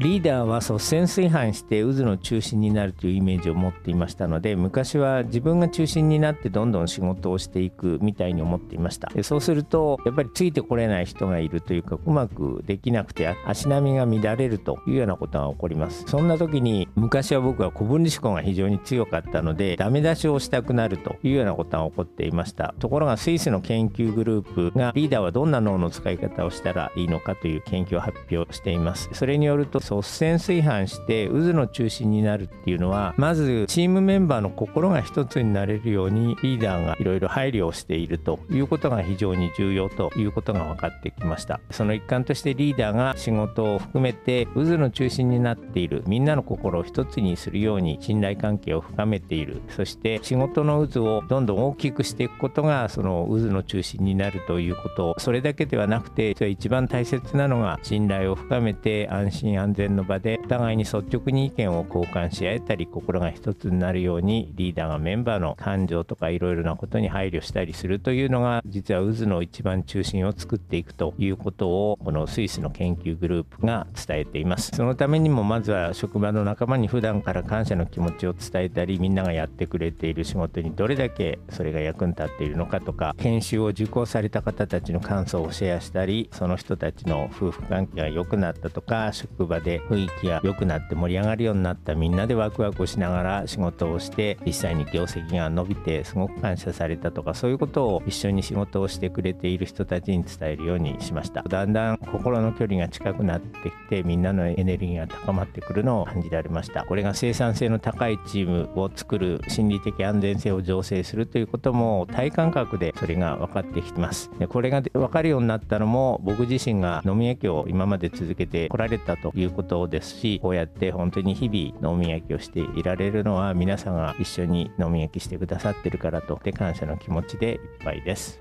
リーダーは率先垂範して渦の中心になるというイメージを持っていましたので昔は自分が中心になってどんどん仕事をしていくみたいに思っていました。でそうするとやっぱりついてこれない人がいるというかうまくできなくて足並みが乱れるというようなことが起こります。そんな時に昔は僕は古分離思考が非常に強かったのでダメ出しをしたくなるというようなことが起こっていました。ところがスイスの研究グループがリーダーはどんな脳の使い方をしたらいいのかという研究を発表しています。それによると率先垂範して渦の中心になるっていうのはまずチームメンバーの心が一つになれるようにリーダーがいろいろ配慮をしているということが非常に重要ということが分かってきました。その一環としてリーダーが仕事を含めて渦の中心になっているみんなの心を一つにするように信頼関係を深めている。そして仕事の渦をどんどん大きくしていくことがその渦の中心になるということ。それだけではなくて一番大切なのが信頼を深めて安心安全の場で互いに率直に意見を交換し合えたり心が一つになるようにリーダーがメンバーの感情とかいろいろなことに配慮したりするというのが実は渦の一番中心を作っていくということをこのスイスの研究グループが伝えています。そのためにもまずは職場の仲間に普段から感謝の気持ちを伝えたりみんながやってくれている仕事にどれだけそれが役に立っているのかとか研修を受講された方たちの感想をシェアしたりその人たちの夫婦関係が良くなったとか職場で雰囲気やが良くなって盛り上がるようになったみんなでワクワクしながら仕事をして実際に業績が伸びてすごく感謝されたとかそういうことを一緒に仕事をしてくれている人たちに伝えるようにしました。だんだん心の距離が近くなってきてみんなのエネルギーが高まってくるのを感じられました。これが生産性の高いチームを作る心理的安全性を醸成するということも体感覚でそれが分かってきてます。でこれが分かるようになったのも僕自身が飲み焼きを今まで続けてこられたということですしこうやって本当に日々飲み焼きをしていられるのは皆さんが一緒に飲み焼きしてくださってるからとで感謝の気持ちでいっぱいです。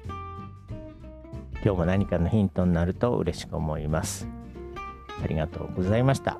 今日も何かのヒントになると嬉しく思います。ありがとうございました。